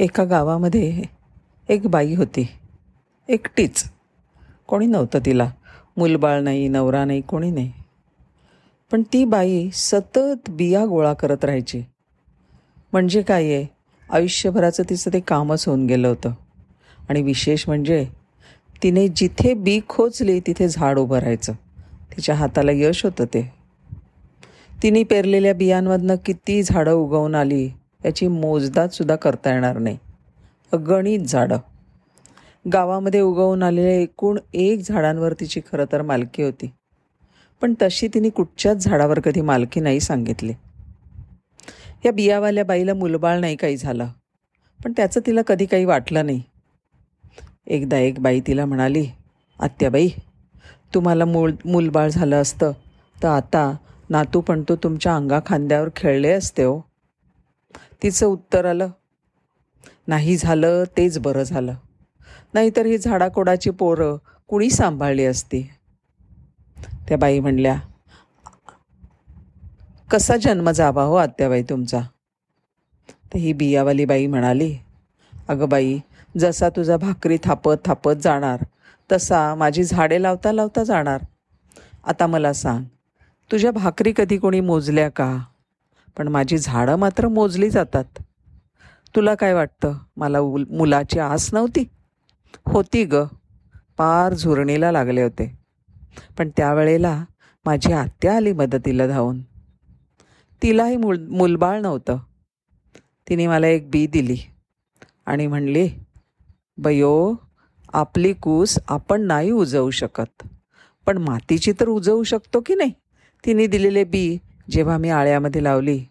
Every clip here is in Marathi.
एका गावामध्ये एक बाई होती. एकटीच. कोणी नव्हतं तिला. मुलबाळ नाही नवरा नाही कोणी नाही. पण ती बाई सतत बिया गोळा करत राहायची. म्हणजे काय आहे? आयुष्यभराचं तिचं ते कामच होऊन गेलं होतं. आणि विशेष म्हणजे तिने जिथे बी खोचली तिथे झाड उभं राहायचं. तिच्या हाताला यश होतं ते. तिने पेरलेल्या बियांमधनं किती झाडं उगवून आली. याची मोजदातसुद्धा करता येणार नाही. अगणित झाडं. गावामध्ये उगवून आलेल्या एकूण एक झाडांवर तिची खरं तर मालकी होती. पण तशी तिने कुठच्याच झाडावर कधी मालकी नाही सांगितली. या बियावाल्या बाईला मुलबाळ नाही काही झालं. पण त्याचं तिला कधी काही वाटलं नाही. एकदा एक बाई तिला म्हणाली आत्याबाई तुम्हाला मूळ मूलबाळ झालं असतं तर आता नातू पण तो तुमच्या अंगा खांद्यावर खेळले असते हो. तिचं उत्तर आलं नाही झालं तेच बरं झालं. नाहीतर ही झाडाकोडाची पोरं कुणी सांभाळली असती? त्या बाई म्हणल्या कसा जन्म जावा हो आत्याबाई तुमचा? तर ही बियावाली बाई म्हणाली अगं बाई जसा तुझा भाकरी थापत थापत जाणार तसा माझी झाडे लावता लावता जाणार. आता मला सांग तुझ्या भाकरी कधी कोणी मोजल्या का? पण माझी झाडं मात्र मोजली जातात. तुला काय वाटतं? मला उल मुलाची आस नव्हती? होती ग. पार झुरणीला लागले होते. पण त्यावेळेला माझी आत्या आली मदतीला धावून. तिलाही मुल मुलबाळ नव्हतं. तिने मला एक बी दिली. आणि म्हणली बयो आपली कूस आपण नाही उजवू शकत. पण मातीची तर उजवू शकतो की नाही? तिने दिलेले बी जेव्हा मी आळ्यामध्ये लावली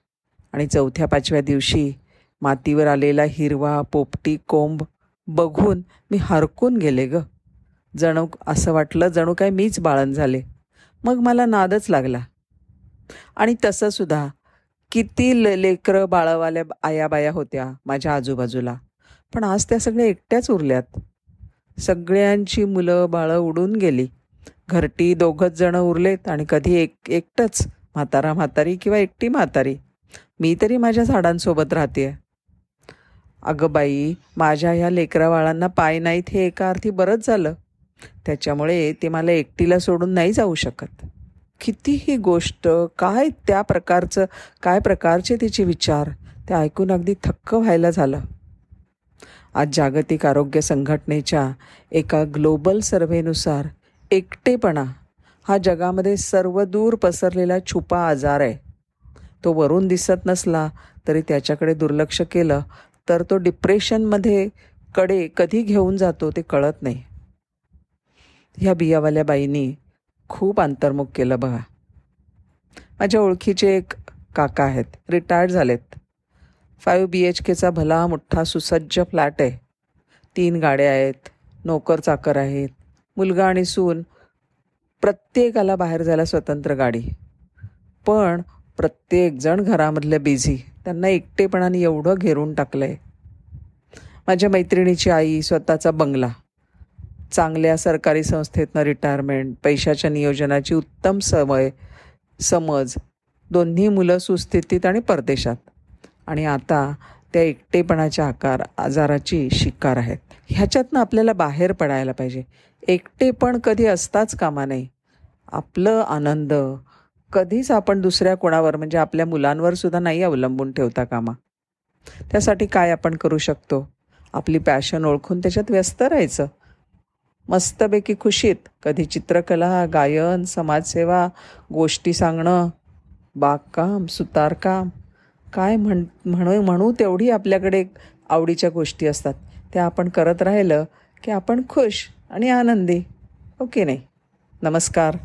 आणि चौथ्या पाचव्या दिवशी मातीवर आलेला हिरवा पोपटी कोंब बघून मी हरकून गेले ग. जणू असं वाटलं जणू काय मीच बाळण झाले. मग मला नादच लागला. आणि तसंसुद्धा किती ले लेकरं बाळावाल्या आयाबाया होत्या माझ्या आजूबाजूला. पण आज त्या सगळ्या एकट्याच उरल्यात. सगळ्यांची मुलं बाळं उडून गेली. घरटी दोघंच जणं उरलेत आणि कधी एक एकटंच. म्हातारा म्हातारी किंवा एकटी म्हातारी. मी तरी माझ्या झाडांसोबत राहते अगं बाई माझ्या ह्या लेकरावाळांना पाय नाहीत हे एका अर्थी बरंच झालं. त्याच्यामुळे ते मला एकटीला सोडून नाही जाऊ शकत. कितीही गोष्ट काय त्या प्रकारचं काय प्रकारचे तिचे विचार ते ऐकून अगदी थक्क व्हायला झालं. आज जागतिक आरोग्य संघटनेच्या एका ग्लोबल सर्व्हेनुसार एकटेपणा हा जगामध्ये सर्वदूर पसरलेला छुपा आजार आहे. तो वरून दिसत नसला तरी त्याच्याकडे दुर्लक्ष केलं तर तो डिप्रेशनमध्ये कडे कधी घेऊन जातो ते कळत नाही. ह्या बियावाल्या बाईंनी खूप अंतर्मुख केलं बघा. माझ्या ओळखीचे एक काका आहेत रिटायर्ड झालेत. फाईव्ह बी एच केचा भला मोठा सुसज्ज फ्लॅट आहे. तीन गाड्या आहेत नोकर चाकर आहेत मुलगा आणि सून प्रत्येकाला बाहेर जायला स्वतंत्र गाडी. पण प्रत्येकजण घरामधले बिझी त्यांना एकटेपणाने एवढं घेरून टाकलं आहे माझ्या मैत्रिणीची आई स्वतःचा बंगला. चांगल्या सरकारी संस्थेतनं रिटायरमेंट पैशाच्या नियोजनाची उत्तम सवय समज. दोन्ही मुलं सुस्थितीत आणि परदेशात. आणि आता त्या एकटेपणाच्या आकार आजाराची शिकार आहेत. ह्याच्यातनं आपल्याला बाहेर पडायला पाहिजे. एकटेपण कधी असताच कामा नाही आपलं आनंद कधीच आपण दुसऱ्या कोणावर म्हणजे आपल्या मुलांवर सुद्धा नाही अवलंबून ठेवता कामा. त्यासाठी काय आपण करू शकतो? आपली पॅशन ओळखून त्याच्यात व्यस्त राहायचं. मस्तपैकी खुशीत कधी चित्रकला गायन समाजसेवा गोष्टी सांगणं बागकाम सुतारकाम काय म्हण म्हणू म्हणू तेवढी आपल्याकडे आवडीच्या गोष्टी असतात. त्या आपण करत राहिलं की आपण खुश आणि आनंदी हो ओके नाही? नमस्कार.